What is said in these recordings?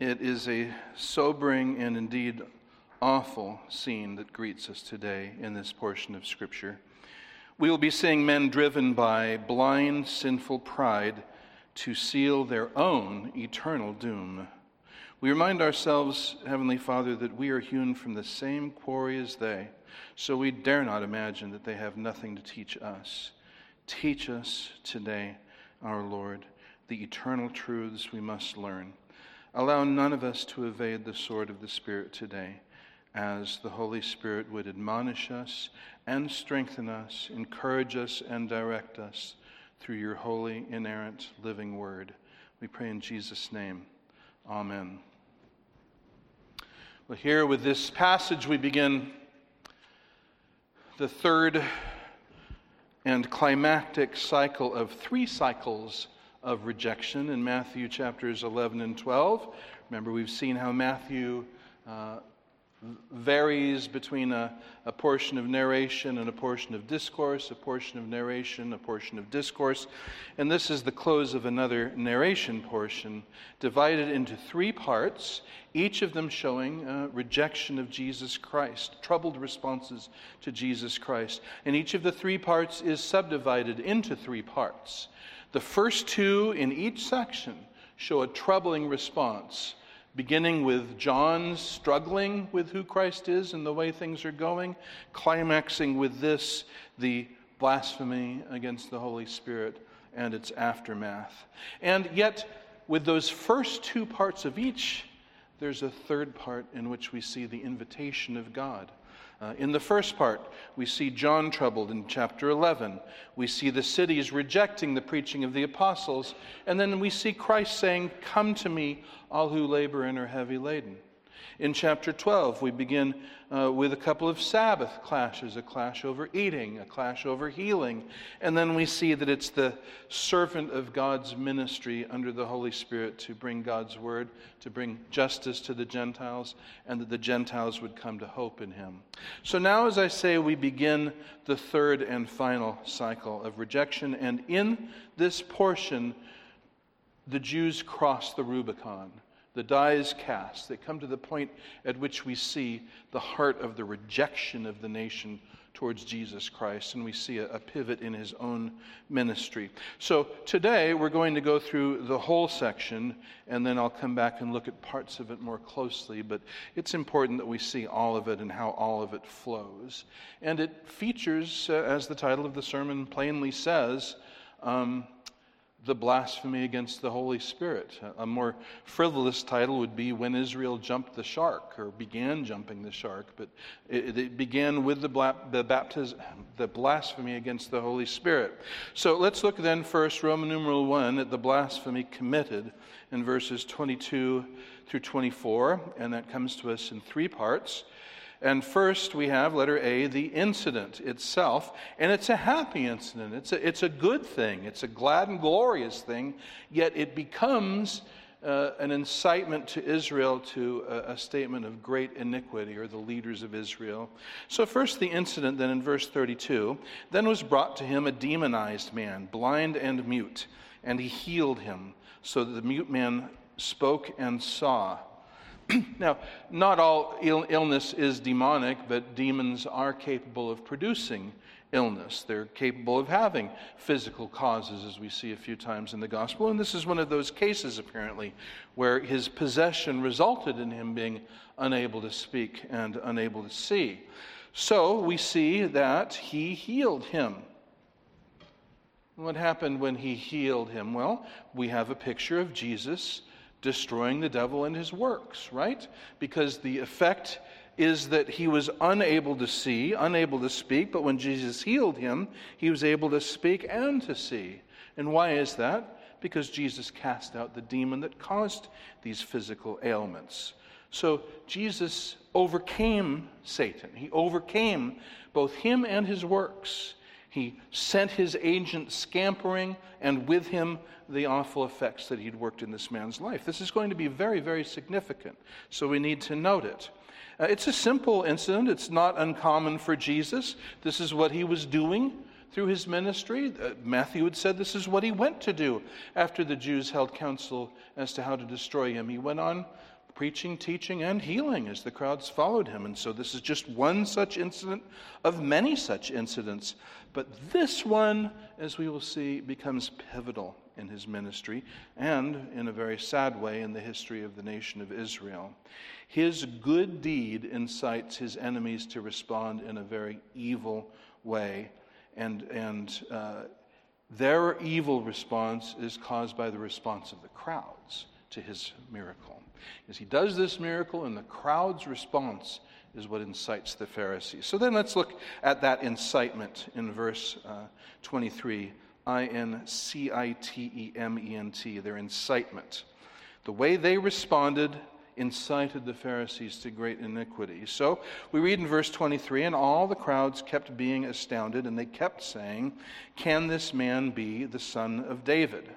It is a sobering and indeed awful scene that greets us today in this portion of Scripture. We will be seeing men driven by blind, sinful pride to seal their own eternal doom. We remind ourselves, Heavenly Father, that we are hewn from the same quarry as they, so we dare not imagine that they have nothing to teach us. Teach us today, our Lord, the eternal truths we must learn. Allow none of us to evade the sword of the Spirit today, as the Holy Spirit would admonish us and strengthen us, encourage us and direct us through your holy, inerrant, living word. We pray in Jesus' name. Amen. Well, here with this passage, we begin the third and climactic cycle of three cycles of rejection in Matthew chapters 11 and 12. Remember, we've seen how Matthew uh, varies between a, a, portion of narration and a portion of discourse, a portion of narration, a portion of discourse. And this is the close of another narration portion, divided into three parts, each of them showing uh, rejection of Jesus Christ, troubled responses to Jesus Christ. And each of the three parts is subdivided into three parts. The first two in each section show a troubling response, beginning with John's struggling with who Christ is and the way things are going, climaxing with this, the blasphemy against the Holy Spirit and its aftermath. And yet, with those first two parts of each, there's a third part in which we see the invitation of God. Uh, in the first part, we see John troubled in chapter 11. We see the cities rejecting the preaching of the apostles. And then we see Christ saying, Come to me, all who labor and are heavy laden. In chapter 12, we begin uh, with a couple of Sabbath clashes a clash over eating, a clash over healing. And then we see that it's the servant of God's ministry under the Holy Spirit to bring God's word, to bring justice to the Gentiles, and that the Gentiles would come to hope in him. So now, as I say, we begin the third and final cycle of rejection. And in this portion, the Jews cross the Rubicon. The die is cast. They come to the point at which we see the heart of the rejection of the nation towards Jesus Christ, and we see a, a, pivot in his own ministry. So today we're going to go through the whole section, and then I'll come back and look at parts of it more closely. But it's important that we see all of it and how all of it flows. And it features, uh, as the title of the sermon plainly says, um, the blasphemy against the Holy Spirit. A more frivolous title would be When Israel Jumped the Shark, or began jumping the shark, but it, it began with the, bla- the, baptism, the blasphemy against the Holy Spirit. So let's look then first, Roman numeral 1, at the blasphemy committed in verses 22 through 24, and that comes to us in three parts. And first, we have letter A, the incident itself. And it's a happy incident. It's a, it's a good thing. It's a glad and glorious thing. Yet it becomes uh, an incitement to Israel to a, a, statement of great iniquity, or the leaders of Israel. So, first, the incident, then in verse 32 then was brought to him a demonized man, blind and mute, and he healed him, so that the mute man spoke and saw. now, not all Ill- illness is demonic, but demons are capable of producing illness. They're capable of having physical causes, as we see a few times in the gospel. And this is one of those cases, apparently, where his possession resulted in him being unable to speak and unable to see. So we see that he healed him. What happened when he healed him? Well, we have a picture of Jesus destroying the devil and his works, right? Because the effect is that he was unable to see, unable to speak, but when Jesus healed him, he was able to speak and to see. And why is that? Because Jesus cast out the demon that caused these physical ailments. So Jesus overcame Satan. He overcame both him and his works. He sent his agent scampering, and with him the awful effects that he'd worked in this man's life. This is going to be very, very significant, so we need to note it. Uh, it's a simple incident, it's not uncommon for Jesus. This is what he was doing. through his ministry. Uh, Matthew had said this is what he went to do after the Jews held council as to how to destroy him. He went on preaching, teaching, and healing as the crowds followed him. And so this is just one such incident of many such incidents. But this one, as we will see, becomes pivotal in his ministry and, in a very sad way, in the history of the nation of Israel. His good deed incites his enemies to respond in a very evil way. And, and uh, their evil response is caused by the response of the crowds to his miracle. As he does this miracle, and the crowd's response is what incites the Pharisees. So then let's look at that incitement in verse uh, 23 I N C I T E M E N T, their incitement. The way they responded incited the Pharisees to great iniquity. So we read in verse 23 and all the crowds kept being astounded, and they kept saying, Can this man be the son of David?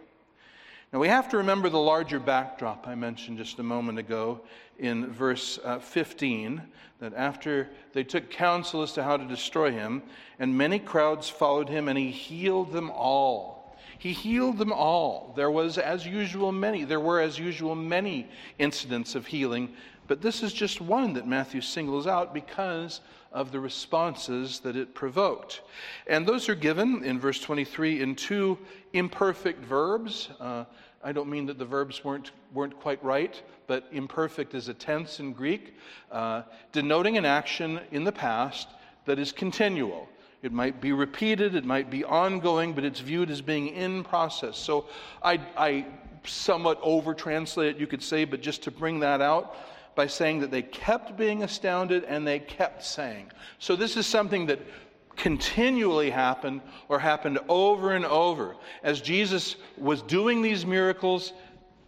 Now we have to remember the larger backdrop I mentioned just a moment ago in verse uh, 15 that after they took counsel as to how to destroy him, and many crowds followed him, and he healed them all. He healed them all. There was, as usual, many. There were, as usual, many incidents of healing, but this is just one that Matthew singles out because of the responses that it provoked. And those are given in verse 23 in two imperfect verbs. Uh, I don't mean that the verbs weren't, weren't quite right, but imperfect is a tense in Greek, uh, denoting an action in the past that is continual. It might be repeated, it might be ongoing, but it's viewed as being in process. So I, I somewhat over translate it, you could say, but just to bring that out, by saying that they kept being astounded and they kept saying. So this is something that continually happened or happened over and over. As Jesus was doing these miracles,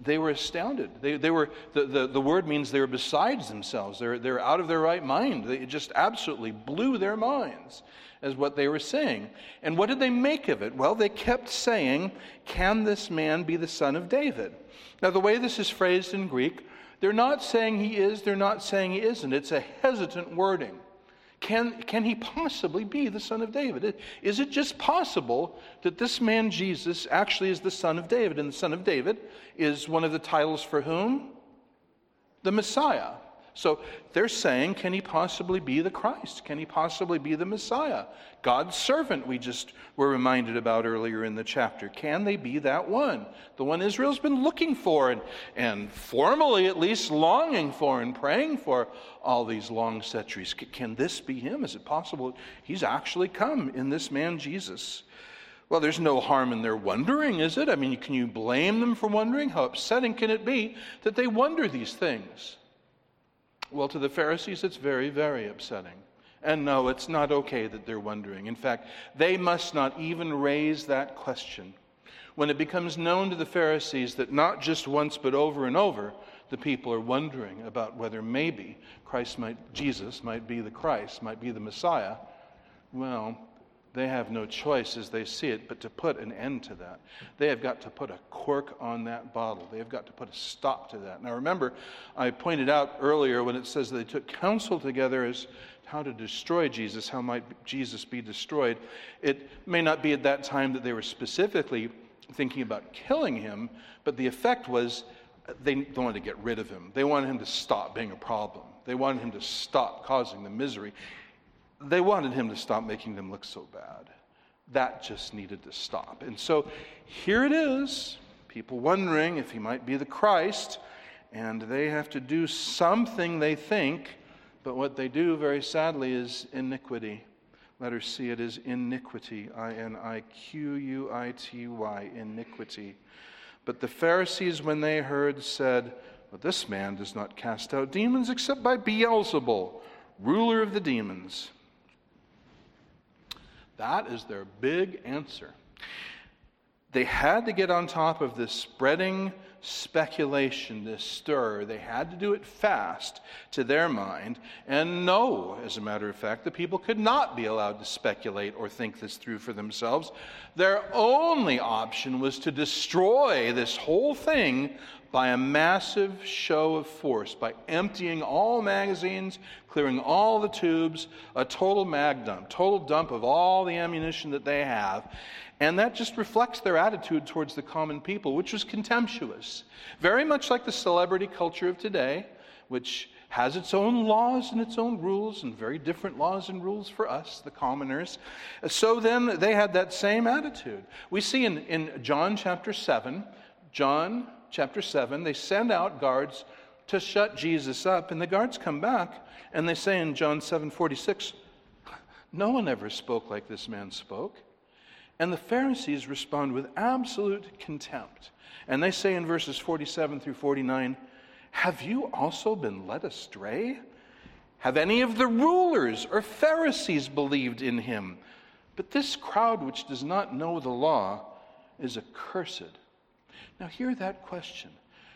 they were astounded. They, they were, the, the, the word means they were besides themselves. They're, they're out of their right mind. They, just absolutely blew their minds as what they were saying. And what did they make of it? Well, they kept saying, Can this man be the son of David? Now, the way this is phrased in Greek, they're not saying he is, they're not saying he isn't. It's a hesitant wording. Can, can he possibly be the son of David? Is it just possible that this man Jesus actually is the son of David? And the son of David is one of the titles for whom? The Messiah. So they're saying, can he possibly be the Christ? Can he possibly be the Messiah? God's servant, we just were reminded about earlier in the chapter. Can they be that one? The one Israel's been looking for and, and formally at least longing for and praying for all these long centuries. Can this be him? Is it possible he's actually come in this man Jesus? Well, there's no harm in their wondering, is it? I mean, can you blame them for wondering? How upsetting can it be that they wonder these things? Well, to the Pharisees, it's very, very upsetting. And no, it's not okay that they're wondering. In fact, they must not even raise that question. When it becomes known to the Pharisees that not just once, but over and over, the people are wondering about whether maybe Christ might, Jesus might be the Christ, might be the Messiah, well, they have no choice as they see it but to put an end to that. They have got to put a cork on that bottle. They have got to put a stop to that. Now, remember, I pointed out earlier when it says they took counsel together as how to destroy Jesus, how might Jesus be destroyed. It may not be at that time that they were specifically thinking about killing him, but the effect was they wanted to get rid of him. They wanted him to stop being a problem. They wanted him to stop causing the misery. They wanted him to stop making them look so bad. That just needed to stop. And so here it is people wondering if he might be the Christ, and they have to do something they think, but what they do, very sadly, is iniquity. Let her see it iniquity. I N I Q U I T Y, iniquity. But the Pharisees, when they heard, said, well, This man does not cast out demons except by Beelzebul, ruler of the demons. That is their big answer. They had to get on top of this spreading speculation, this stir. They had to do it fast to their mind. And no, as a matter of fact, the people could not be allowed to speculate or think this through for themselves. Their only option was to destroy this whole thing by a massive show of force, by emptying all magazines, clearing all the tubes, a total mag dump, total dump of all the ammunition that they have. And that just reflects their attitude towards the common people, which was contemptuous. Very much like the celebrity culture of today, which has its own laws and its own rules, and very different laws and rules for us, the commoners. So then they had that same attitude. We see in, in John chapter 7, John chapter 7, they send out guards to shut Jesus up, and the guards come back and they say in John 7 46, No one ever spoke like this man spoke. And the Pharisees respond with absolute contempt. And they say in verses 47 through 49, have you also been led astray? Have any of the rulers or Pharisees believed in him? But this crowd which does not know the law is accursed. Now, hear that question.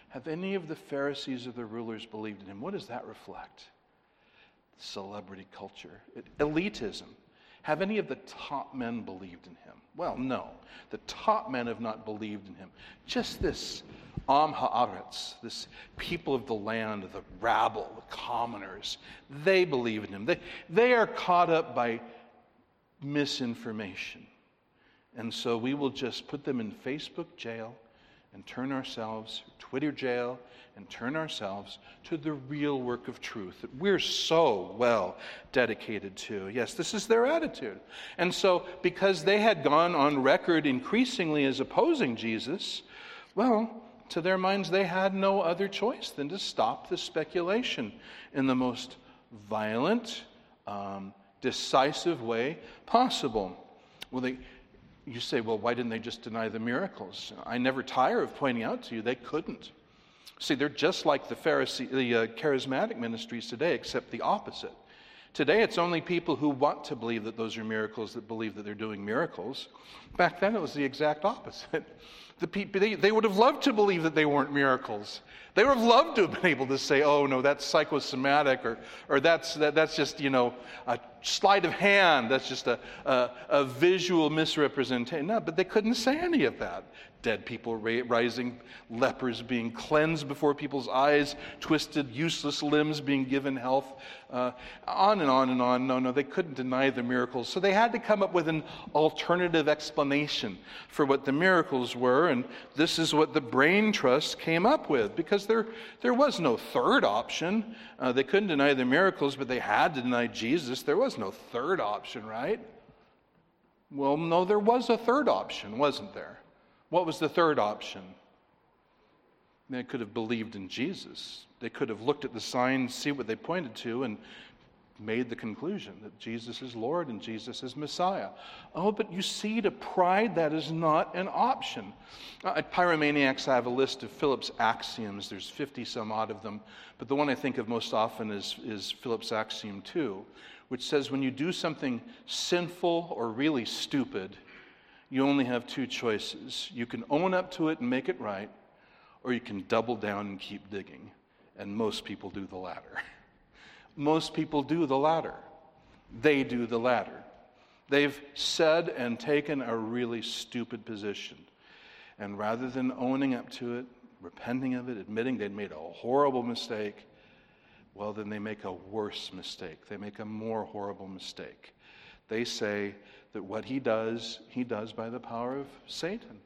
Have any of the Pharisees or the rulers believed in him? What does that reflect? Celebrity culture, elitism. Have any of the top men believed in him? Well, no. The top men have not believed in him. Just this Am Haaretz, this people of the land, the rabble, the commoners, they believe in him. They, they are caught up by misinformation. And so we will just put them in Facebook jail and turn ourselves, Twitter jail, and turn ourselves to the real work of truth that we're so well dedicated to. Yes, this is their attitude. And so, because they had gone on record increasingly as opposing Jesus, well, to their minds, they had no other choice than to stop the speculation in the most violent, um, decisive way possible. Well, they, you say, well, why didn't they just deny the miracles? I never tire of pointing out to you they couldn't. See, they're just like the Pharisee, the uh, charismatic ministries today, except the opposite. Today, it's only people who want to believe that those are miracles that believe that they're doing miracles. Back then, it was the exact opposite. The people, they, they would have loved to believe that they weren't miracles. They would have loved to have been able to say, oh, no, that's psychosomatic, or, or that's, that, that's just, you know, a sleight of hand. That's just a, a, a visual misrepresentation. No, but they couldn't say any of that dead people rising, lepers being cleansed before people's eyes, twisted, useless limbs being given health, uh, on and on and on. No, no, they couldn't deny the miracles. So they had to come up with an alternative explanation for what the miracles were, and this is what the brain trust came up with because there, there was no third option. Uh, they couldn't deny the miracles, but they had to deny Jesus. There was no third option, right? Well, no, there was a third option, wasn't there? What was the third option? They could have believed in Jesus. They could have looked at the signs, see what they pointed to, and made the conclusion that Jesus is Lord and Jesus is Messiah. Oh, but you see, to pride, that is not an option. Uh, at Pyromaniacs, I have a list of Philip's axioms. There's 50 some odd of them, but the one I think of most often is, is Philip's axiom 2, which says when you do something sinful or really stupid, you only have two choices. You can own up to it and make it right, or you can double down and keep digging. And most people do the latter. most people do the latter. They do the latter. They've said and taken a really stupid position. And rather than owning up to it, repenting of it, admitting they'd made a horrible mistake, well, then they make a worse mistake. They make a more horrible mistake. They say, that what he does, he does by the power of Satan.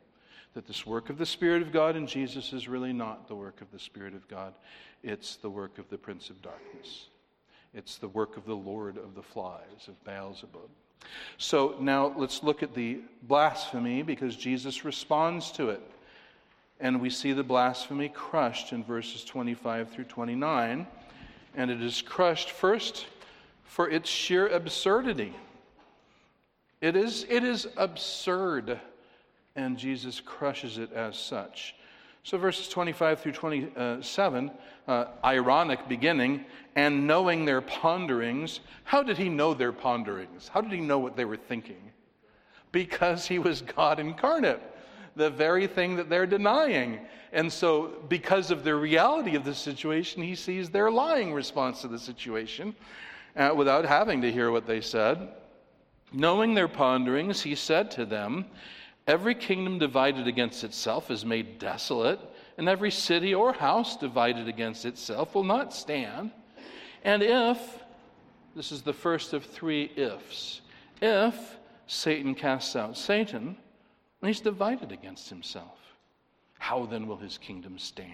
That this work of the Spirit of God in Jesus is really not the work of the Spirit of God, it's the work of the Prince of Darkness. It's the work of the Lord of the Flies, of Beelzebub. So now let's look at the blasphemy because Jesus responds to it. And we see the blasphemy crushed in verses 25 through 29. And it is crushed first for its sheer absurdity. It is, it is absurd, and Jesus crushes it as such. So, verses 25 through 27, uh, ironic beginning, and knowing their ponderings. How did he know their ponderings? How did he know what they were thinking? Because he was God incarnate, the very thing that they're denying. And so, because of the reality of the situation, he sees their lying response to the situation uh, without having to hear what they said. Knowing their ponderings, he said to them, Every kingdom divided against itself is made desolate, and every city or house divided against itself will not stand. And if, this is the first of three ifs, if Satan casts out Satan, he's divided against himself. How then will his kingdom stand?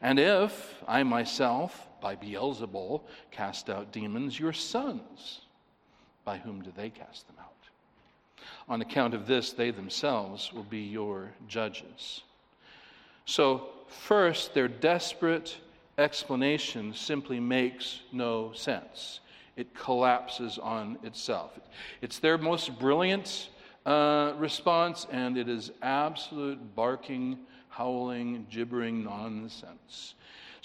And if I myself, by Beelzebul, cast out demons, your sons, by whom do they cast them out? On account of this, they themselves will be your judges. So, first, their desperate explanation simply makes no sense. It collapses on itself. It's their most brilliant uh, response, and it is absolute barking, howling, gibbering nonsense.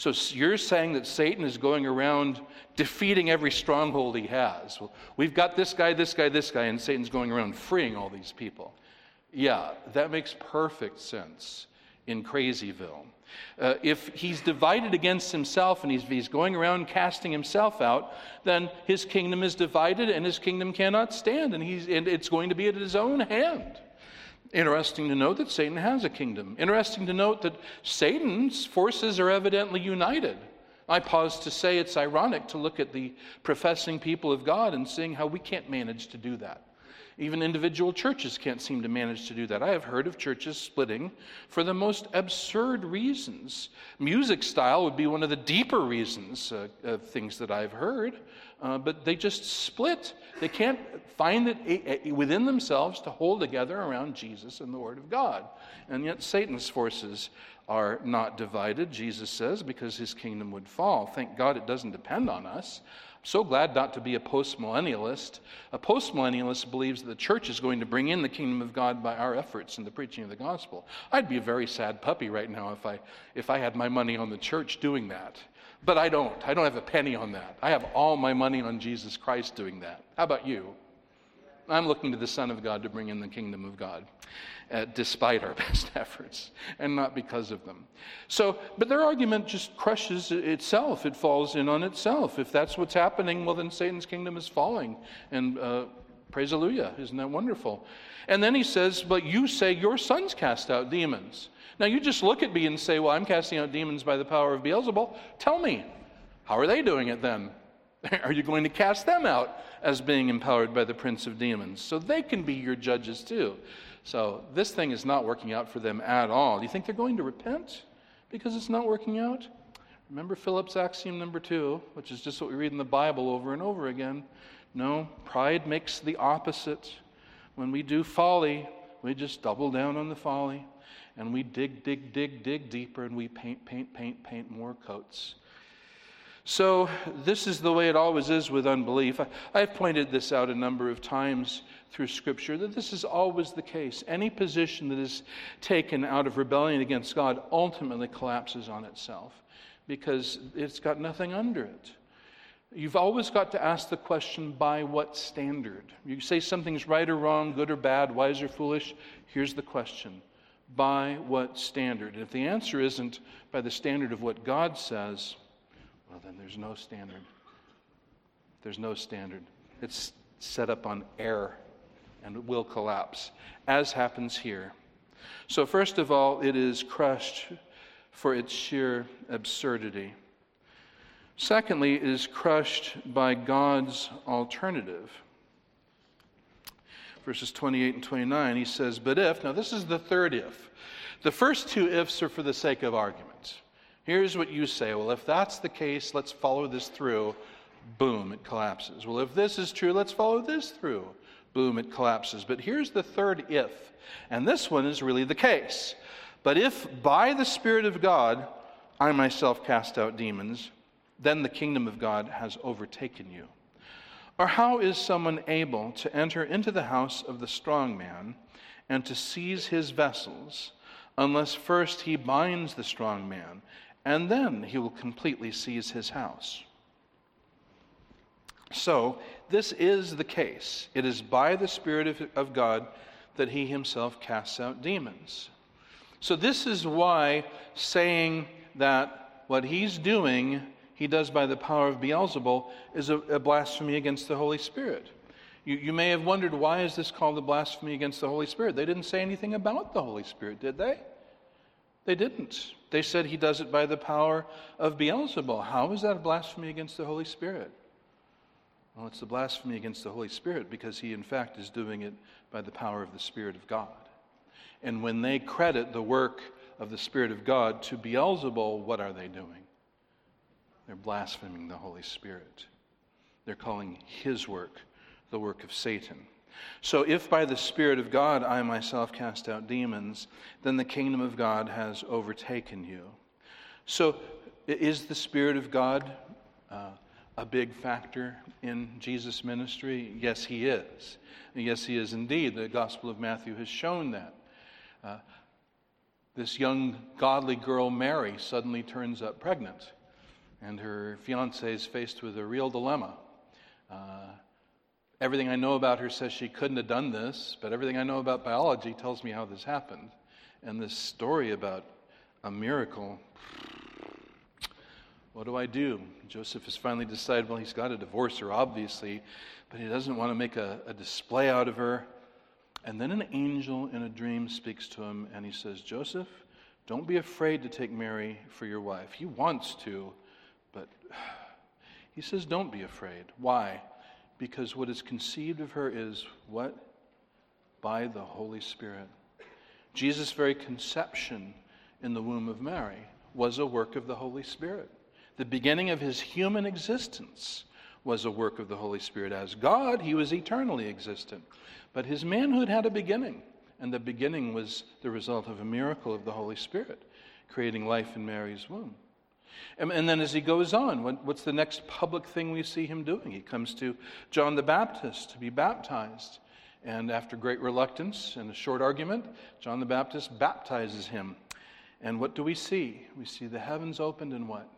So you're saying that Satan is going around defeating every stronghold he has. Well, we've got this guy, this guy, this guy, and Satan's going around freeing all these people. Yeah, that makes perfect sense in Crazyville. Uh, if he's divided against himself and he's, he's going around casting himself out, then his kingdom is divided and his kingdom cannot stand, and, he's, and it's going to be at his own hand. Interesting to note that Satan has a kingdom. Interesting to note that Satan's forces are evidently united. I pause to say it's ironic to look at the professing people of God and seeing how we can't manage to do that. Even individual churches can't seem to manage to do that. I have heard of churches splitting for the most absurd reasons. Music style would be one of the deeper reasons uh, of things that I've heard. Uh, but they just split. They can't find it within themselves to hold together around Jesus and the Word of God. And yet Satan's forces are not divided, Jesus says, because his kingdom would fall. Thank God it doesn't depend on us. I'm so glad not to be a postmillennialist. A postmillennialist believes that the church is going to bring in the kingdom of God by our efforts in the preaching of the gospel. I'd be a very sad puppy right now if I, if I had my money on the church doing that. But I don't. I don't have a penny on that. I have all my money on Jesus Christ doing that. How about you? I'm looking to the Son of God to bring in the kingdom of God, uh, despite our best efforts, and not because of them. So, but their argument just crushes itself. It falls in on itself. If that's what's happening, well, then Satan's kingdom is falling. And uh, praise Hallelujah. Isn't that wonderful? And then he says, But you say your sons cast out demons. Now, you just look at me and say, Well, I'm casting out demons by the power of Beelzebul. Tell me, how are they doing it then? Are you going to cast them out as being empowered by the prince of demons? So they can be your judges too. So this thing is not working out for them at all. Do you think they're going to repent because it's not working out? Remember Philip's axiom number two, which is just what we read in the Bible over and over again. No, pride makes the opposite. When we do folly, we just double down on the folly and we dig, dig, dig, dig deeper, and we paint, paint, paint, paint more coats. So, this is the way it always is with unbelief. I, have pointed this out a number of times through Scripture that this is always the case. Any position that is taken out of rebellion against God ultimately collapses on itself because it's got nothing under it. You've always got to ask the question by what standard? You say something's right or wrong, good or bad, wise or foolish. Here's the question by what standard? And if the answer isn't by the standard of what God says, well, then there's no standard. There's no standard. It's set up on error and it will collapse, as happens here. So, first of all, it is crushed for its sheer absurdity. Secondly, it is crushed by God's alternative verses 28 and 29, he says, But if, now this is the third if. The first two ifs are for the sake of argument. Here's what you say well, if that's the case, let's follow this through. Boom, it collapses. Well, if this is true, let's follow this through. Boom, it collapses. But here's the third if, and this one is really the case. But if by the Spirit of God I myself cast out demons, then the kingdom of God has overtaken you. Or how is someone able to enter into the house of the strong man and to seize his vessels unless first he binds the strong man, and then he will completely seize his house? So, this is the case. It is by the Spirit of, God that he himself casts out demons. So, this is why saying that what he's doing he does by the power of Beelzebul is a, a blasphemy against the Holy Spirit. You, you may have wondered why is this called a blasphemy against the Holy Spirit? They didn't say anything about the Holy Spirit, did they? They didn't. They said he does it by the power of Beelzebul. How is that a blasphemy against the Holy Spirit? Well, it's a blasphemy against the Holy Spirit because he, in fact, is doing it by the power of the Spirit of God. And when they credit the work of the Spirit of God to Beelzebul, what are they doing? They're blaspheming the Holy Spirit. They're calling his work the work of Satan. So, if by the Spirit of God I myself cast out demons, then the kingdom of God has overtaken you. So, is the Spirit of God uh, a big factor in Jesus' ministry? Yes, he is. Yes, he is indeed. The Gospel of Matthew has shown that. Uh, this young, godly girl, Mary, suddenly turns up pregnant, and her fiance is faced with a real dilemma. Uh, everything I know about her says she couldn't have done this, but everything I know about biology tells me how this happened. And this story about a miracle what do I do? Joseph has finally decided, well, he's got to divorce her, obviously, but he doesn't want to make a, a display out of her. And then an angel in a dream speaks to him and he says, Joseph, don't be afraid to take Mary for your wife. He wants to, but he says, don't be afraid. Why? Because what is conceived of her is what? By the Holy Spirit. Jesus' very conception in the womb of Mary was a work of the Holy Spirit. The beginning of his human existence was a work of the Holy Spirit. As God, he was eternally existent. But his manhood had a beginning, and the beginning was the result of a miracle of the Holy Spirit, creating life in Mary's womb. And, and then as he goes on, what, what's the next public thing we see him doing? He comes to John the Baptist to be baptized. And after great reluctance and a short argument, John the Baptist baptizes him. And what do we see? We see the heavens opened and what?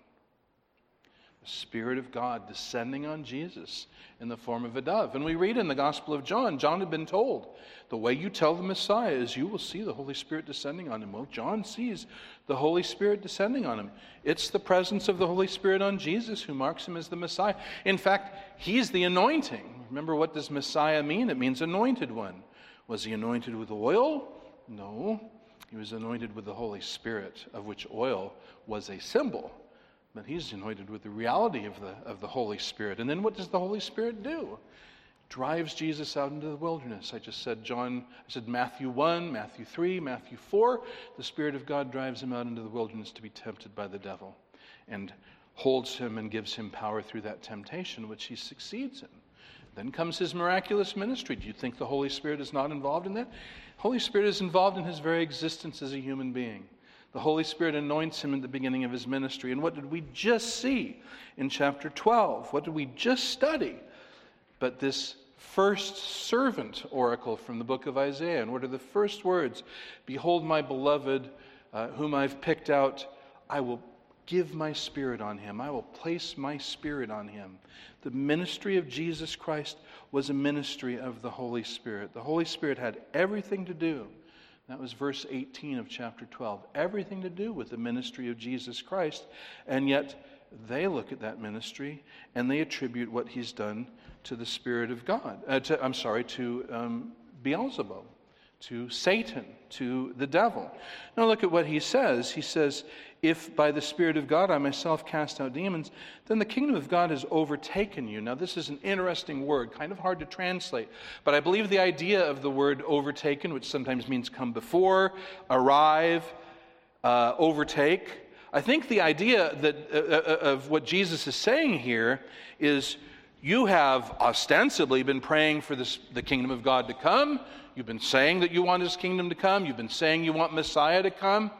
Spirit of God descending on Jesus in the form of a dove. And we read in the Gospel of John, John had been told, the way you tell the Messiah is you will see the Holy Spirit descending on him. Well, John sees the Holy Spirit descending on him. It's the presence of the Holy Spirit on Jesus who marks him as the Messiah. In fact, he's the anointing. Remember, what does Messiah mean? It means anointed one. Was he anointed with oil? No. He was anointed with the Holy Spirit, of which oil was a symbol. But he's anointed with the reality of the, of the Holy Spirit. And then what does the Holy Spirit do? Drives Jesus out into the wilderness. I just said John, I said Matthew 1, Matthew 3, Matthew 4. The Spirit of God drives him out into the wilderness to be tempted by the devil and holds him and gives him power through that temptation, which he succeeds in. Then comes his miraculous ministry. Do you think the Holy Spirit is not involved in that? Holy Spirit is involved in his very existence as a human being. The Holy Spirit anoints him at the beginning of his ministry. And what did we just see in chapter 12? What did we just study? But this first servant oracle from the book of Isaiah. And what are the first words? Behold, my beloved, uh, whom I've picked out, I will give my spirit on him. I will place my spirit on him. The ministry of Jesus Christ was a ministry of the Holy Spirit. The Holy Spirit had everything to do that was verse 18 of chapter 12. Everything to do with the ministry of Jesus Christ. And yet they look at that ministry and they attribute what he's done to the Spirit of God. Uh, to, I'm sorry, to um, Beelzebub to Satan, to the devil. Now look at what he says. He says, If by the Spirit of God I myself cast out demons, then the kingdom of God has overtaken you. Now, this is an interesting word, kind of hard to translate, but I believe the idea of the word overtaken, which sometimes means come before, arrive, uh, overtake, I think the idea that, uh, uh of what Jesus is saying here is you have ostensibly been praying for this, the kingdom of God to come. You've been saying that you want his kingdom to come. You've been saying you want Messiah to come.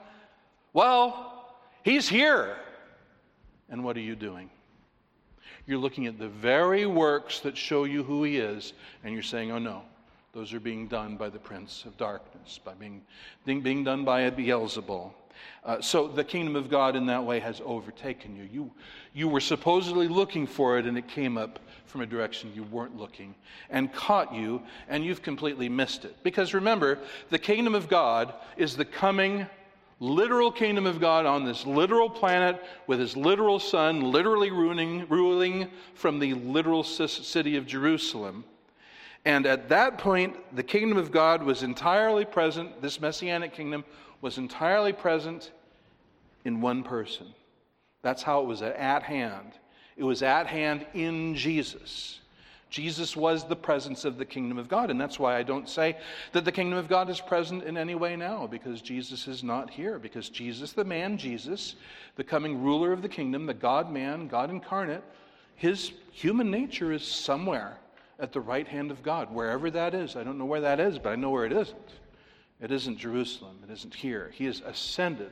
Well, he's here. And what are you doing? You're looking at the very works that show you who he is, and you're saying, oh no, those are being done by the prince of darkness, by being, being done by a Beelzebul. Uh, so the kingdom of God in that way has overtaken you. you. You were supposedly looking for it, and it came up from a direction you weren't looking and caught you, and you've completely missed it. Because remember, the kingdom of God is the coming literal kingdom of God on this literal planet with his literal son literally ruling, ruling from the literal city of Jerusalem. And at that point, the kingdom of God was entirely present. This messianic kingdom was entirely present in one person. That's how it was at hand. It was at hand in Jesus. Jesus was the presence of the kingdom of God. And that's why I don't say that the kingdom of God is present in any way now, because Jesus is not here. Because Jesus, the man Jesus, the coming ruler of the kingdom, the God man, God incarnate, his human nature is somewhere at the right hand of God, wherever that is. I don't know where that is, but I know where it isn't. It isn't Jerusalem, it isn't here. He is ascended,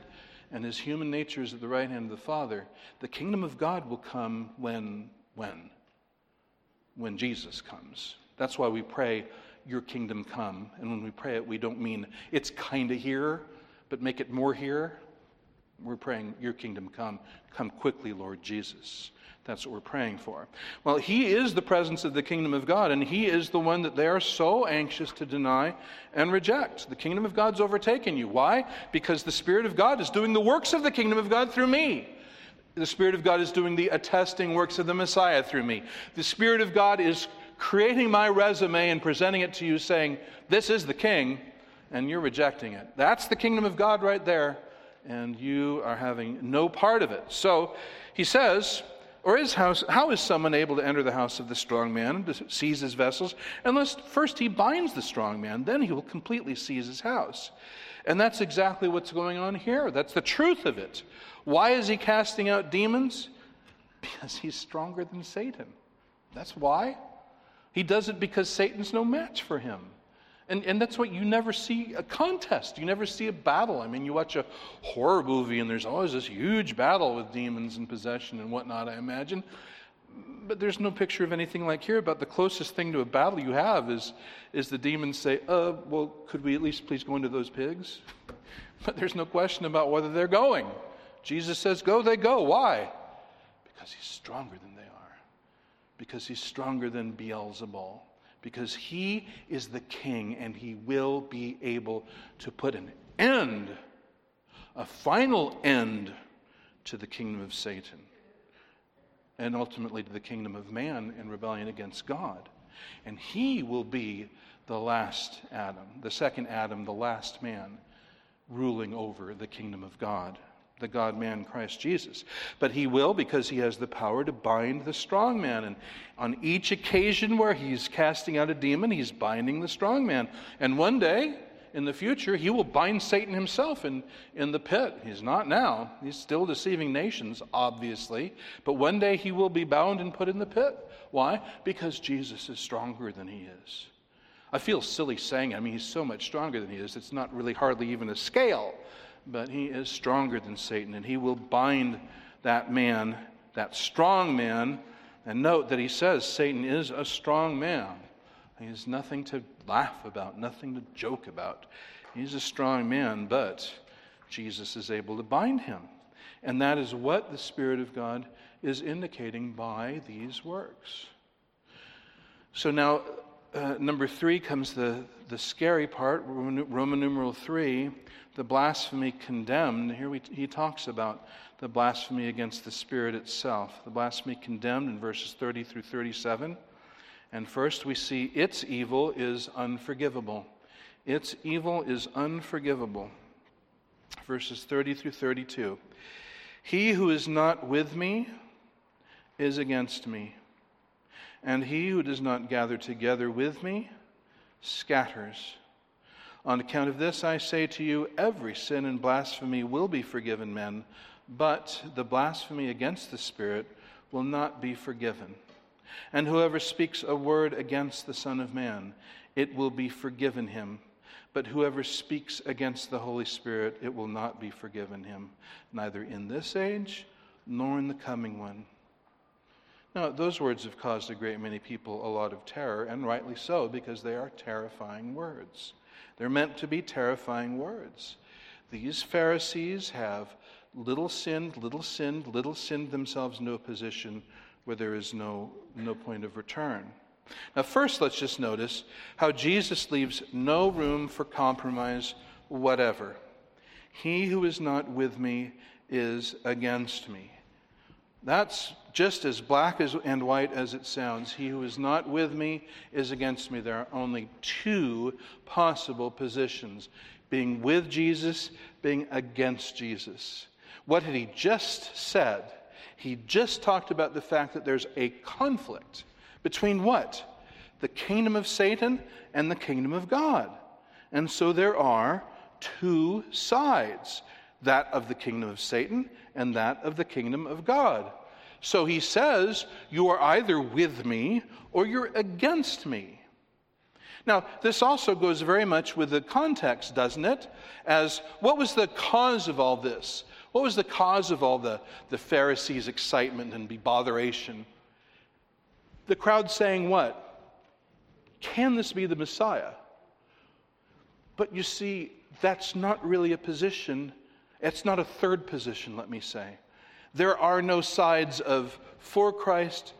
and his human nature is at the right hand of the Father. The kingdom of God will come when? When? When Jesus comes. That's why we pray, Your kingdom come. And when we pray it, we don't mean it's kind of here, but make it more here. We're praying, Your kingdom come. Come quickly, Lord Jesus. That's what we're praying for. Well, He is the presence of the kingdom of God, and He is the one that they are so anxious to deny and reject. The kingdom of God's overtaken you. Why? Because the Spirit of God is doing the works of the kingdom of God through me. The Spirit of God is doing the attesting works of the Messiah through me. The Spirit of God is creating my resume and presenting it to you, saying, This is the King, and you're rejecting it. That's the kingdom of God right there, and you are having no part of it. So he says, or is house, how is someone able to enter the house of the strong man to seize his vessels unless first he binds the strong man? Then he will completely seize his house. And that's exactly what's going on here. That's the truth of it. Why is he casting out demons? Because he's stronger than Satan. That's why. He does it because Satan's no match for him. And, and that's what you never see a contest. You never see a battle. I mean, you watch a horror movie and there's always this huge battle with demons and possession and whatnot, I imagine. But there's no picture of anything like here. About the closest thing to a battle you have is, is the demons say, uh, well, could we at least please go into those pigs? but there's no question about whether they're going. Jesus says, go, they go. Why? Because he's stronger than they are. Because he's stronger than Beelzebul because he is the king and he will be able to put an end, a final end to the kingdom of Satan and ultimately to the kingdom of man in rebellion against God. And he will be the last Adam, the second Adam, the last man ruling over the kingdom of God the God man Christ Jesus. But he will because he has the power to bind the strong man. And on each occasion where he's casting out a demon, he's binding the strong man. And one day, in the future, he will bind Satan himself in, in the pit. He's not now. He's still deceiving nations, obviously. But one day he will be bound and put in the pit. Why? Because Jesus is stronger than he is. I feel silly saying it. I mean, he's so much stronger than he is. It's not really hardly even a scale but he is stronger than Satan, and he will bind that man, that strong man. And note that he says Satan is a strong man. He has nothing to laugh about, nothing to joke about. He's a strong man, but Jesus is able to bind him. And that is what the Spirit of God is indicating by these works. So now, uh, number three comes the, the scary part, Roman numeral three the blasphemy condemned, here we, he talks about the blasphemy against the Spirit itself. The blasphemy condemned in verses 30 through 37. And first we see its evil is unforgivable. Its evil is unforgivable. Verses 30 through 32. He who is not with me is against me, and he who does not gather together with me scatters. On account of this, I say to you, every sin and blasphemy will be forgiven men, but the blasphemy against the Spirit will not be forgiven. And whoever speaks a word against the Son of Man, it will be forgiven him. But whoever speaks against the Holy Spirit, it will not be forgiven him, neither in this age nor in the coming one. Now, those words have caused a great many people a lot of terror, and rightly so, because they are terrifying words. They're meant to be terrifying words. These Pharisees have little sinned, little sinned, little sinned themselves into a position where there is no, no point of return. Now, first, let's just notice how Jesus leaves no room for compromise whatever. He who is not with me is against me. That's just as black as, and white as it sounds. He who is not with me is against me. There are only two possible positions being with Jesus, being against Jesus. What had he just said? He just talked about the fact that there's a conflict between what? The kingdom of Satan and the kingdom of God. And so there are two sides that of the kingdom of Satan and that of the kingdom of God. So he says, You are either with me or you're against me. Now, this also goes very much with the context, doesn't it? As what was the cause of all this? What was the cause of all the, the Pharisees' excitement and botheration? The crowd saying, What? Can this be the Messiah? But you see, that's not really a position. It's not a third position, let me say. There are no sides of for Christ.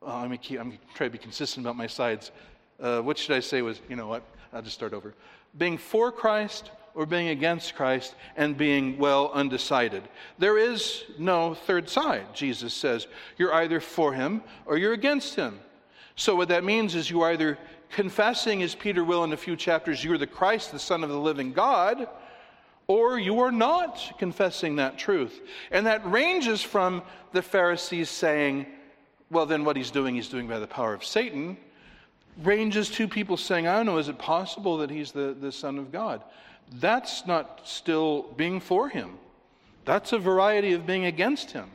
Oh, let me keep, I'm trying to be consistent about my sides. Uh, what should I say was, you know what? I'll just start over. Being for Christ or being against Christ and being, well, undecided. There is no third side, Jesus says. You're either for him or you're against him. So, what that means is you are either confessing, as Peter will in a few chapters, you're the Christ, the Son of the living God, or you are not confessing that truth. And that ranges from the Pharisees saying, well, then what he's doing, he's doing by the power of Satan, ranges to people saying, I don't know, is it possible that he's the, the Son of God? That's not still being for him. That's a variety of being against him.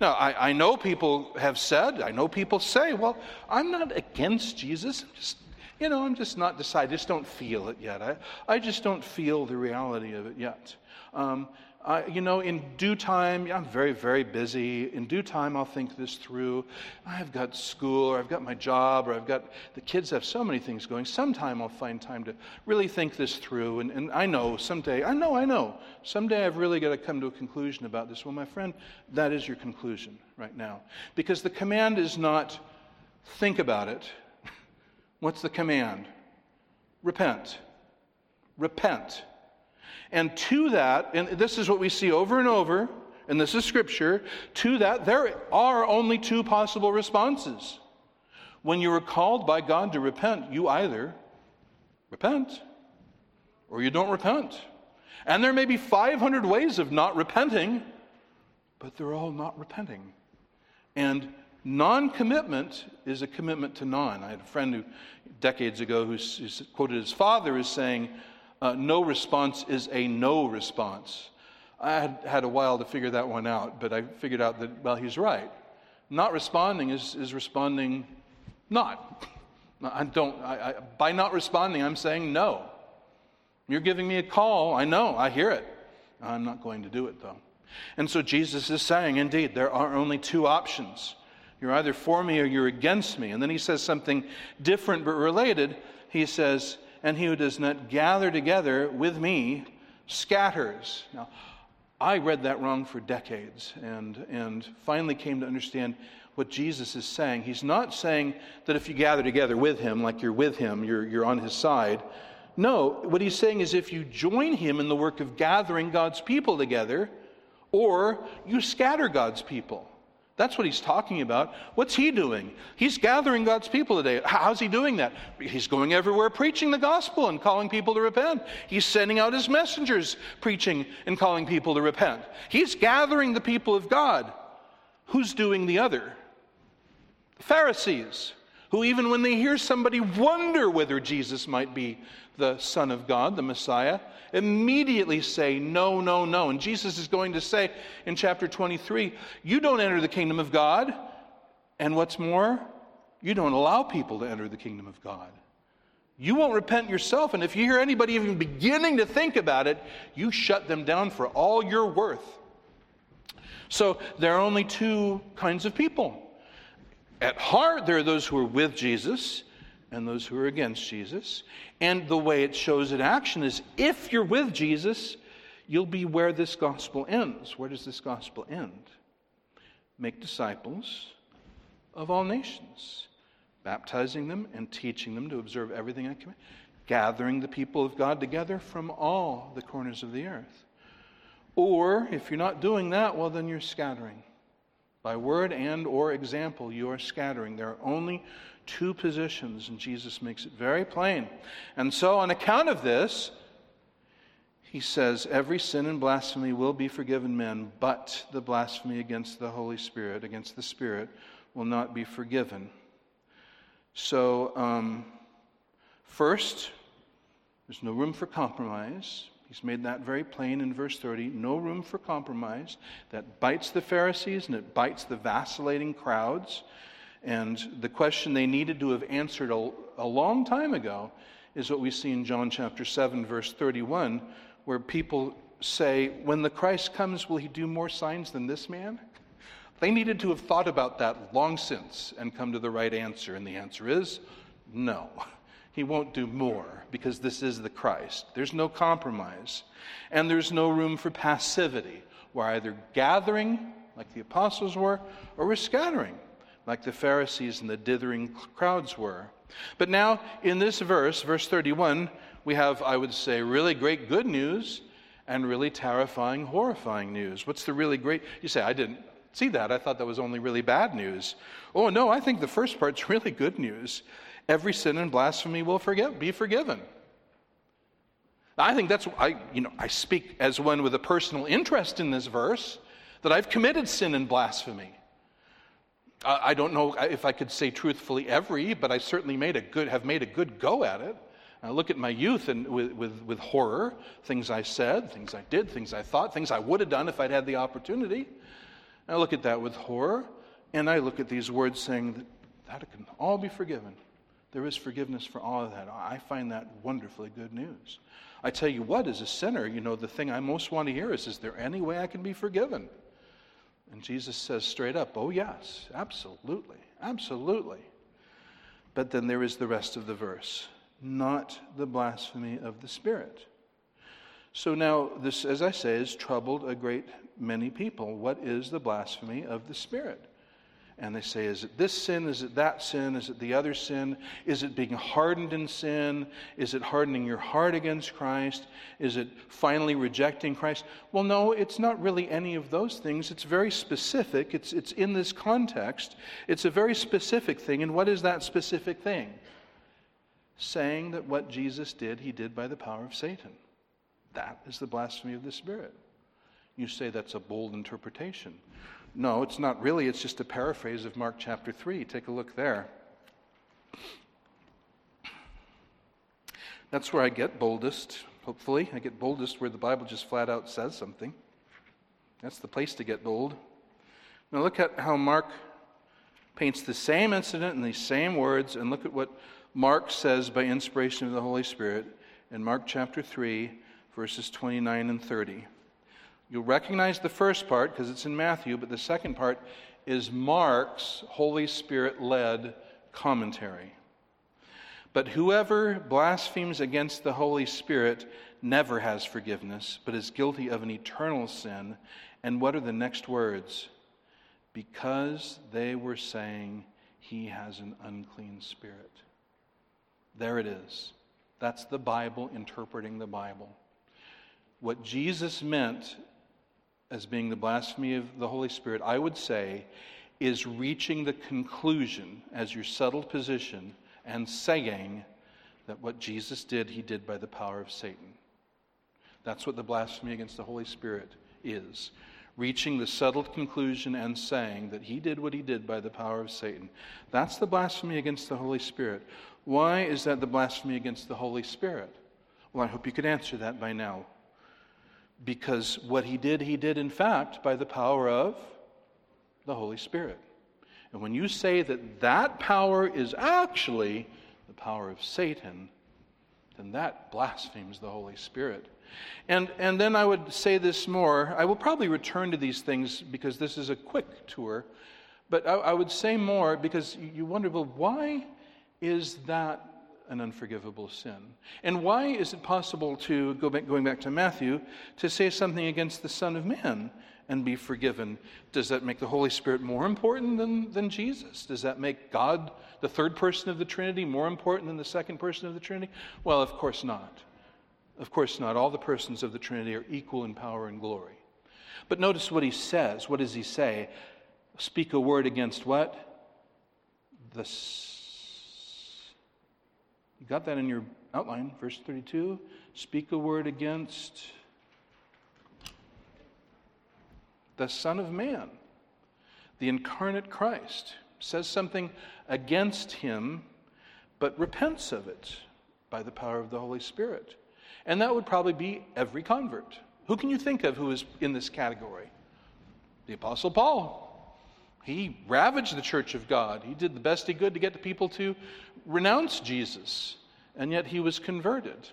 Now, I, I know people have said, I know people say, well, I'm not against Jesus. I'm just you know, I'm just not decided. I just don't feel it yet. I, I just don't feel the reality of it yet. Um, I, you know, in due time, I'm very, very busy. In due time, I'll think this through. I've got school, or I've got my job, or I've got the kids have so many things going. Sometime I'll find time to really think this through. And, and I know someday, I know, I know, someday I've really got to come to a conclusion about this. Well, my friend, that is your conclusion right now. Because the command is not think about it, What's the command? Repent. Repent. And to that, and this is what we see over and over, and this is scripture, to that, there are only two possible responses. When you are called by God to repent, you either repent or you don't repent. And there may be 500 ways of not repenting, but they're all not repenting. And Non commitment is a commitment to none. I had a friend who, decades ago, who, quoted his father as saying, uh, No response is a no response. I had had a while to figure that one out, but I figured out that, well, he's right. Not responding is, is responding not. I don't, I, I, by not responding, I'm saying no. You're giving me a call. I know, I hear it. I'm not going to do it, though. And so Jesus is saying, indeed, there are only two options. You're either for me or you're against me. And then he says something different but related. He says, And he who does not gather together with me scatters. Now, I read that wrong for decades and, and finally came to understand what Jesus is saying. He's not saying that if you gather together with him, like you're with him, you're, you're on his side. No, what he's saying is if you join him in the work of gathering God's people together, or you scatter God's people. That's what he's talking about. What's he doing? He's gathering God's people today. How's he doing that? He's going everywhere preaching the gospel and calling people to repent. He's sending out his messengers preaching and calling people to repent. He's gathering the people of God. Who's doing the other? The Pharisees, who even when they hear somebody wonder whether Jesus might be the Son of God, the Messiah, immediately say, No, no, no. And Jesus is going to say in chapter 23, You don't enter the kingdom of God. And what's more, you don't allow people to enter the kingdom of God. You won't repent yourself. And if you hear anybody even beginning to think about it, you shut them down for all you're worth. So there are only two kinds of people. At heart, there are those who are with Jesus and those who are against Jesus. And the way it shows in action is if you're with Jesus, you'll be where this gospel ends. Where does this gospel end? Make disciples of all nations, baptizing them and teaching them to observe everything I command, gathering the people of God together from all the corners of the earth. Or if you're not doing that, well, then you're scattering. By word and or example, you are scattering. There are only two positions, and Jesus makes it very plain. And so, on account of this, he says, Every sin and blasphemy will be forgiven men, but the blasphemy against the Holy Spirit, against the Spirit, will not be forgiven. So, um, first, there's no room for compromise. He's made that very plain in verse 30. No room for compromise. That bites the Pharisees and it bites the vacillating crowds. And the question they needed to have answered a, a long time ago is what we see in John chapter 7, verse 31, where people say, When the Christ comes, will he do more signs than this man? They needed to have thought about that long since and come to the right answer. And the answer is no. He won't do more because this is the Christ. There's no compromise. And there's no room for passivity. We're either gathering, like the apostles were, or we're scattering, like the Pharisees and the dithering crowds were. But now, in this verse, verse 31, we have, I would say, really great good news and really terrifying, horrifying news. What's the really great? You say, I didn't see that. I thought that was only really bad news. Oh, no, I think the first part's really good news. Every sin and blasphemy will forgive, be forgiven. I think that's, I, you know, I speak as one with a personal interest in this verse that I've committed sin and blasphemy. I don't know if I could say truthfully every, but I certainly made a good, have made a good go at it. I look at my youth and with, with, with horror, things I said, things I did, things I thought, things I would have done if I'd had the opportunity. I look at that with horror, and I look at these words saying that that can all be forgiven. There is forgiveness for all of that. I find that wonderfully good news. I tell you what, as a sinner, you know, the thing I most want to hear is, is there any way I can be forgiven? And Jesus says straight up, oh, yes, absolutely, absolutely. But then there is the rest of the verse not the blasphemy of the Spirit. So now, this, as I say, has troubled a great many people. What is the blasphemy of the Spirit? And they say, is it this sin? Is it that sin? Is it the other sin? Is it being hardened in sin? Is it hardening your heart against Christ? Is it finally rejecting Christ? Well, no, it's not really any of those things. It's very specific. It's, it's in this context. It's a very specific thing. And what is that specific thing? Saying that what Jesus did, he did by the power of Satan. That is the blasphemy of the Spirit. You say that's a bold interpretation. No, it's not really. It's just a paraphrase of Mark chapter 3. Take a look there. That's where I get boldest, hopefully. I get boldest where the Bible just flat out says something. That's the place to get bold. Now, look at how Mark paints the same incident in these same words, and look at what Mark says by inspiration of the Holy Spirit in Mark chapter 3, verses 29 and 30. You'll recognize the first part because it's in Matthew, but the second part is Mark's Holy Spirit led commentary. But whoever blasphemes against the Holy Spirit never has forgiveness, but is guilty of an eternal sin. And what are the next words? Because they were saying he has an unclean spirit. There it is. That's the Bible interpreting the Bible. What Jesus meant as being the blasphemy of the Holy Spirit, I would say, is reaching the conclusion as your settled position and saying that what Jesus did, he did by the power of Satan. That's what the blasphemy against the Holy Spirit is. Reaching the settled conclusion and saying that he did what he did by the power of Satan. That's the blasphemy against the Holy Spirit. Why is that the blasphemy against the Holy Spirit? Well, I hope you could answer that by now. Because what he did, he did in fact by the power of the Holy Spirit. And when you say that that power is actually the power of Satan, then that blasphemes the Holy Spirit. And, and then I would say this more. I will probably return to these things because this is a quick tour. But I, I would say more because you wonder, well, why is that an unforgivable sin. And why is it possible to, go back, going back to Matthew, to say something against the Son of Man and be forgiven? Does that make the Holy Spirit more important than, than Jesus? Does that make God, the third person of the Trinity, more important than the second person of the Trinity? Well, of course not. Of course not. All the persons of the Trinity are equal in power and glory. But notice what he says. What does he say? Speak a word against what? The you got that in your outline, verse 32. Speak a word against the Son of Man, the incarnate Christ, says something against him, but repents of it by the power of the Holy Spirit. And that would probably be every convert. Who can you think of who is in this category? The Apostle Paul, he ravaged the church of God. He did the best he could to get the people to renounce Jesus, and yet he was converted.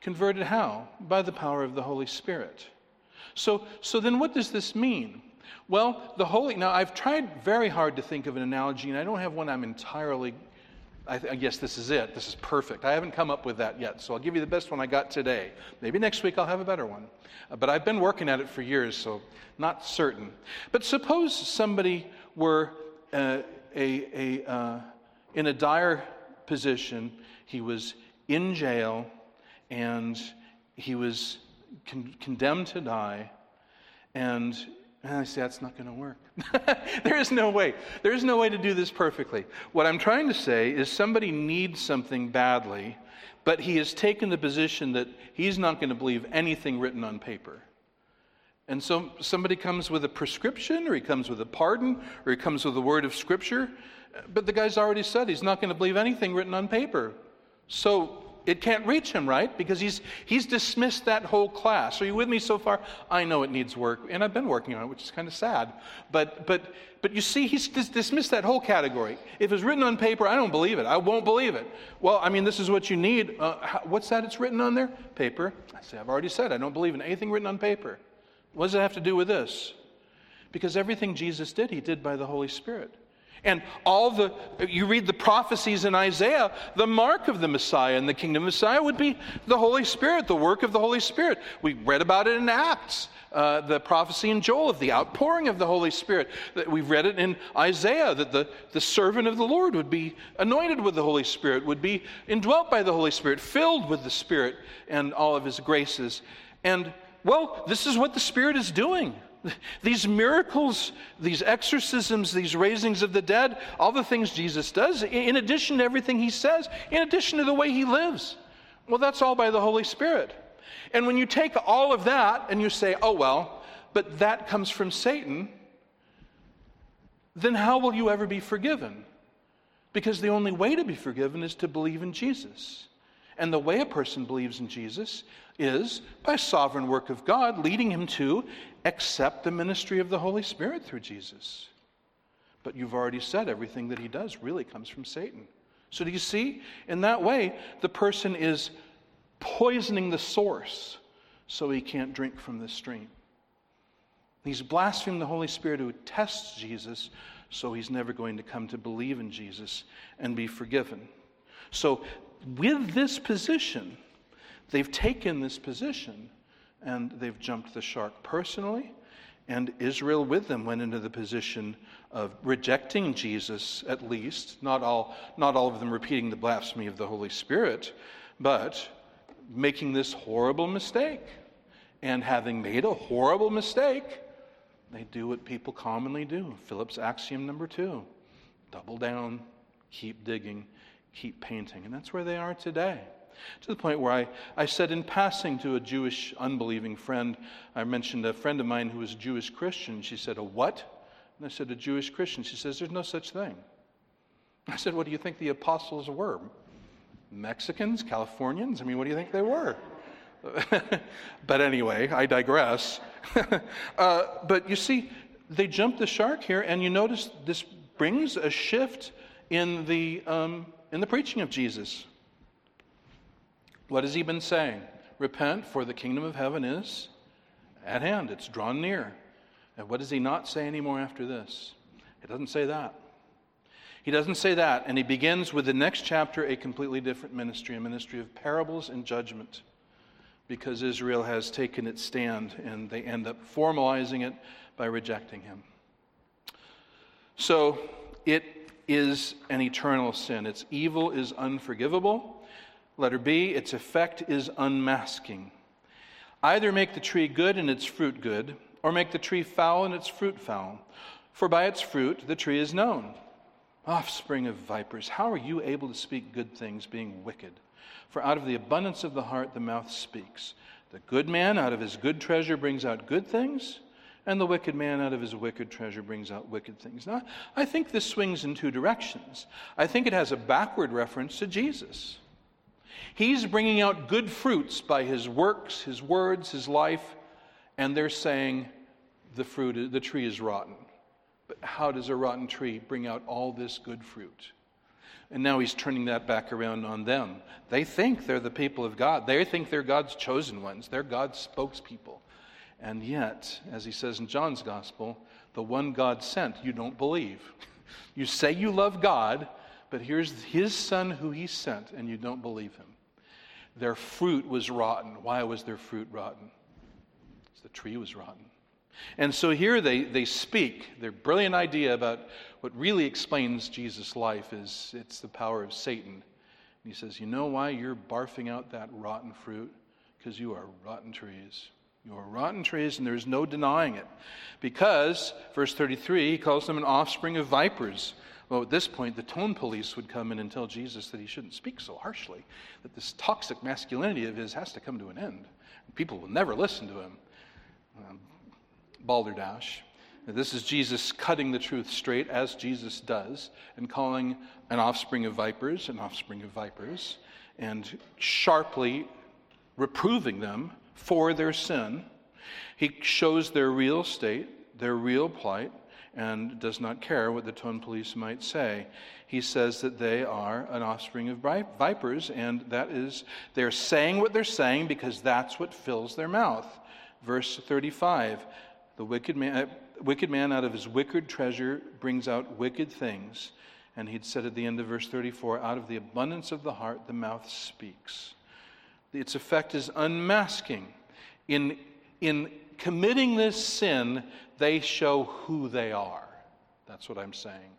Converted how? By the power of the Holy Spirit. So, so then what does this mean? Well, the Holy, now I've tried very hard to think of an analogy, and I don't have one I'm entirely, I, I guess this is it. This is perfect. I haven't come up with that yet, so I'll give you the best one I got today. Maybe next week I'll have a better one. Uh, but I've been working at it for years, so not certain. But suppose somebody were uh, a, a, uh, in a dire position, he was in jail, and he was con- condemned to die, and Ah, and I say, that's not going to work. there is no way. There is no way to do this perfectly. What I'm trying to say is somebody needs something badly, but he has taken the position that he's not going to believe anything written on paper. And so somebody comes with a prescription, or he comes with a pardon, or he comes with a word of scripture, but the guy's already said he's not going to believe anything written on paper. So it can't reach him, right? Because he's, he's dismissed that whole class. Are you with me so far? I know it needs work, and I've been working on it, which is kind of sad. But, but, but you see, he's dis- dismissed that whole category. If it's written on paper, I don't believe it. I won't believe it. Well, I mean, this is what you need. Uh, how, what's that it's written on there? Paper. I say, I've already said I don't believe in anything written on paper. What does it have to do with this? Because everything Jesus did, he did by the Holy Spirit. And all the, you read the prophecies in Isaiah, the mark of the Messiah and the kingdom of Messiah would be the Holy Spirit, the work of the Holy Spirit. We read about it in Acts. Uh, the prophecy in Joel of the outpouring of the Holy Spirit. That We've read it in Isaiah that the, the servant of the Lord would be anointed with the Holy Spirit, would be indwelt by the Holy Spirit, filled with the Spirit and all of his graces. And, well, this is what the Spirit is doing. These miracles, these exorcisms, these raisings of the dead, all the things Jesus does, in addition to everything he says, in addition to the way he lives. Well, that's all by the Holy Spirit. And when you take all of that and you say, oh, well, but that comes from Satan, then how will you ever be forgiven? Because the only way to be forgiven is to believe in Jesus. And the way a person believes in Jesus is by sovereign work of God, leading him to accept the ministry of the Holy Spirit through Jesus. But you've already said everything that he does really comes from Satan. So do you see? In that way, the person is poisoning the source so he can't drink from the stream. He's blaspheming the Holy Spirit who tests Jesus, so he's never going to come to believe in Jesus and be forgiven. So, with this position, they've taken this position and they've jumped the shark personally. And Israel with them went into the position of rejecting Jesus, at least, not all, not all of them repeating the blasphemy of the Holy Spirit, but making this horrible mistake. And having made a horrible mistake, they do what people commonly do. Philip's axiom number two double down, keep digging, keep painting. And that's where they are today. To the point where I, I said in passing to a Jewish unbelieving friend, I mentioned a friend of mine who was a Jewish Christian. She said, A what? And I said, A Jewish Christian. She says, There's no such thing. I said, What do you think the apostles were? Mexicans? Californians? I mean, what do you think they were? but anyway, I digress. uh, but you see, they jumped the shark here, and you notice this brings a shift in the, um, in the preaching of Jesus. What has he been saying? Repent, for the kingdom of heaven is at hand, it's drawn near. And what does he not say anymore after this? He doesn't say that. He doesn't say that. And he begins with the next chapter a completely different ministry, a ministry of parables and judgment, because Israel has taken its stand and they end up formalizing it by rejecting him. So it is an eternal sin. Its evil is unforgivable. Letter B, its effect is unmasking. Either make the tree good and its fruit good, or make the tree foul and its fruit foul. For by its fruit the tree is known. Offspring of vipers, how are you able to speak good things, being wicked? For out of the abundance of the heart the mouth speaks. The good man out of his good treasure brings out good things, and the wicked man out of his wicked treasure brings out wicked things. Now, I think this swings in two directions. I think it has a backward reference to Jesus. He's bringing out good fruits by his works, his words, his life, and they're saying the fruit, the tree is rotten. But how does a rotten tree bring out all this good fruit? And now he's turning that back around on them. They think they're the people of God. They think they're God's chosen ones. They're God's spokespeople. And yet, as he says in John's gospel, the one God sent, you don't believe. You say you love God, but here's his son who he sent, and you don't believe him. Their fruit was rotten. Why was their fruit rotten? Because the tree was rotten. And so here they, they speak their brilliant idea about what really explains Jesus' life is it's the power of Satan. And he says, You know why you're barfing out that rotten fruit? Because you are rotten trees. You are rotten trees, and there's no denying it. Because, verse 33, he calls them an offspring of vipers. Well, at this point, the tone police would come in and tell Jesus that he shouldn't speak so harshly, that this toxic masculinity of his has to come to an end. People will never listen to him. Um, balderdash. This is Jesus cutting the truth straight, as Jesus does, and calling an offspring of vipers an offspring of vipers, and sharply reproving them for their sin. He shows their real state, their real plight, and does not care what the tone police might say. He says that they are an offspring of vipers, and that is, they're saying what they're saying because that's what fills their mouth. Verse 35 The wicked man, uh, wicked man out of his wicked treasure brings out wicked things. And he'd said at the end of verse 34 out of the abundance of the heart, the mouth speaks. Its effect is unmasking. In, in committing this sin, they show who they are. That's what I'm saying.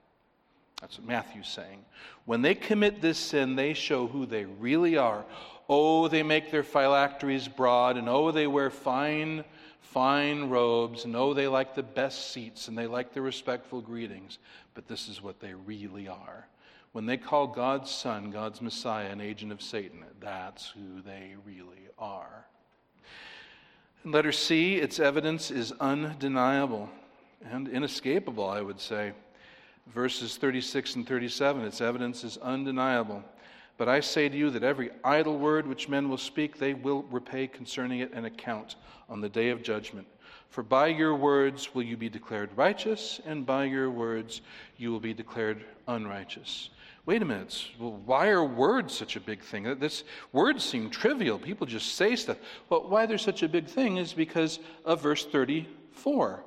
That's what Matthew's saying. When they commit this sin, they show who they really are. Oh, they make their phylacteries broad, and oh, they wear fine, fine robes, and oh, they like the best seats, and they like the respectful greetings. But this is what they really are. When they call God's Son, God's Messiah, an agent of Satan, that's who they really are. Letter C, its evidence is undeniable and inescapable, I would say. Verses 36 and 37, its evidence is undeniable. But I say to you that every idle word which men will speak, they will repay concerning it an account on the day of judgment. For by your words will you be declared righteous, and by your words you will be declared unrighteous. Wait a minute, well, why are words such a big thing? This words seem trivial. People just say stuff. Well, why they're such a big thing is because of verse 34.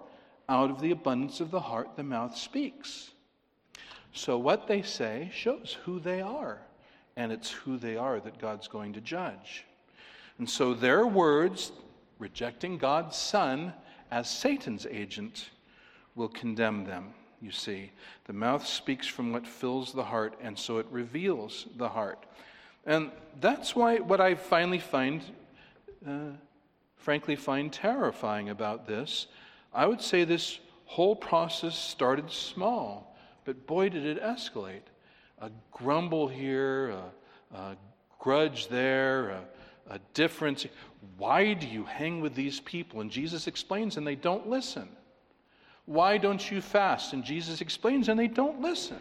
Out of the abundance of the heart, the mouth speaks. So what they say shows who they are and it's who they are that God's going to judge. And so their words, rejecting God's Son as Satan's agent, will condemn them. You see, the mouth speaks from what fills the heart, and so it reveals the heart. And that's why what I finally find, uh, frankly, find terrifying about this. I would say this whole process started small, but boy, did it escalate a grumble here, a, a grudge there, a, a difference. Why do you hang with these people? And Jesus explains, and they don't listen. Why don't you fast? And Jesus explains, and they don't listen.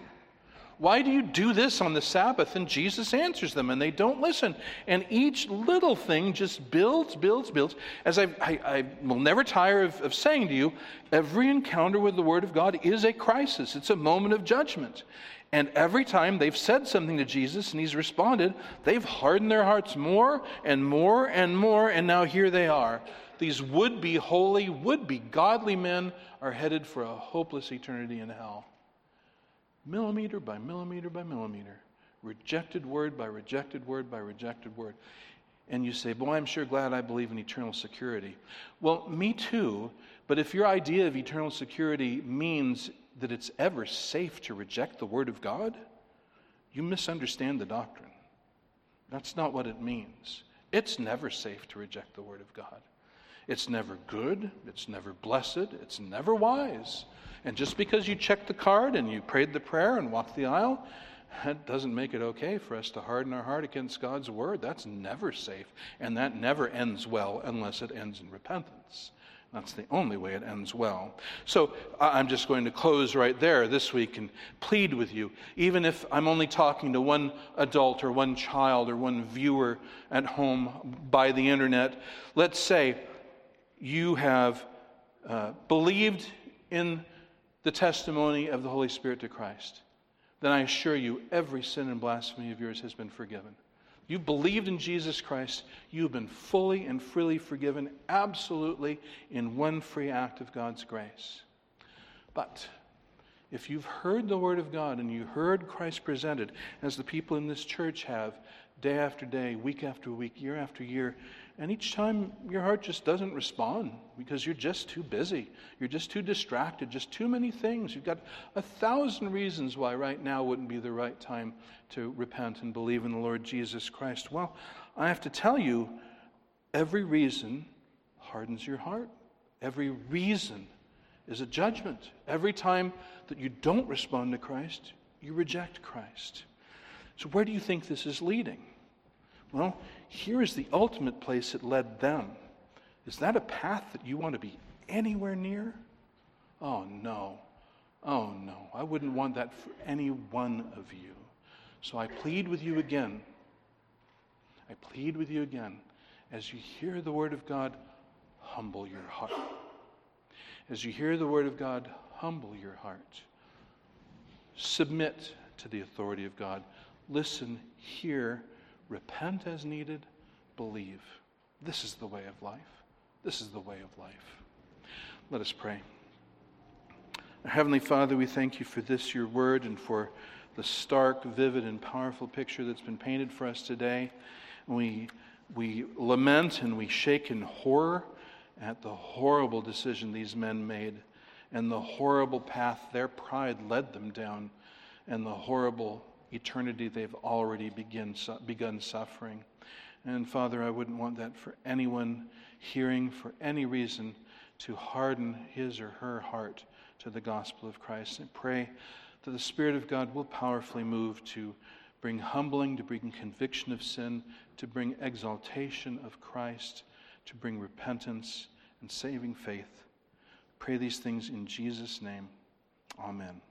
Why do you do this on the Sabbath? And Jesus answers them, and they don't listen. And each little thing just builds, builds, builds. As I, I, I will never tire of, of saying to you, every encounter with the Word of God is a crisis, it's a moment of judgment. And every time they've said something to Jesus and he's responded, they've hardened their hearts more and more and more, and now here they are. These would be holy, would be godly men are headed for a hopeless eternity in hell. Millimeter by millimeter by millimeter, rejected word by rejected word by rejected word. And you say, Boy, I'm sure glad I believe in eternal security. Well, me too, but if your idea of eternal security means that it's ever safe to reject the Word of God, you misunderstand the doctrine. That's not what it means. It's never safe to reject the Word of God. It's never good, it's never blessed, it's never wise. And just because you checked the card and you prayed the prayer and walked the aisle, that doesn't make it okay for us to harden our heart against God's word. That's never safe. And that never ends well unless it ends in repentance. That's the only way it ends well. So I'm just going to close right there this week and plead with you, even if I'm only talking to one adult or one child or one viewer at home by the internet. Let's say you have uh, believed in the testimony of the Holy Spirit to Christ. Then I assure you, every sin and blasphemy of yours has been forgiven. You believed in Jesus Christ, you've been fully and freely forgiven, absolutely, in one free act of God's grace. But if you've heard the Word of God and you heard Christ presented, as the people in this church have, day after day, week after week, year after year, and each time your heart just doesn't respond because you're just too busy. You're just too distracted, just too many things. You've got a thousand reasons why right now wouldn't be the right time to repent and believe in the Lord Jesus Christ. Well, I have to tell you, every reason hardens your heart. Every reason is a judgment. Every time that you don't respond to Christ, you reject Christ. So, where do you think this is leading? Well, here is the ultimate place it led them. Is that a path that you want to be anywhere near? Oh, no. Oh, no. I wouldn't want that for any one of you. So I plead with you again. I plead with you again. As you hear the word of God, humble your heart. As you hear the word of God, humble your heart. Submit to the authority of God. Listen, hear, repent as needed, believe. This is the way of life. This is the way of life. Let us pray. Heavenly Father, we thank you for this, your word, and for the stark, vivid, and powerful picture that's been painted for us today. We, we lament and we shake in horror at the horrible decision these men made and the horrible path their pride led them down and the horrible eternity they've already begin, begun suffering. And Father, I wouldn't want that for anyone hearing for any reason to harden his or her heart to the gospel of Christ. And pray that the Spirit of God will powerfully move to bring humbling, to bring conviction of sin, to bring exaltation of Christ, to bring repentance and saving faith. Pray these things in Jesus' name. Amen.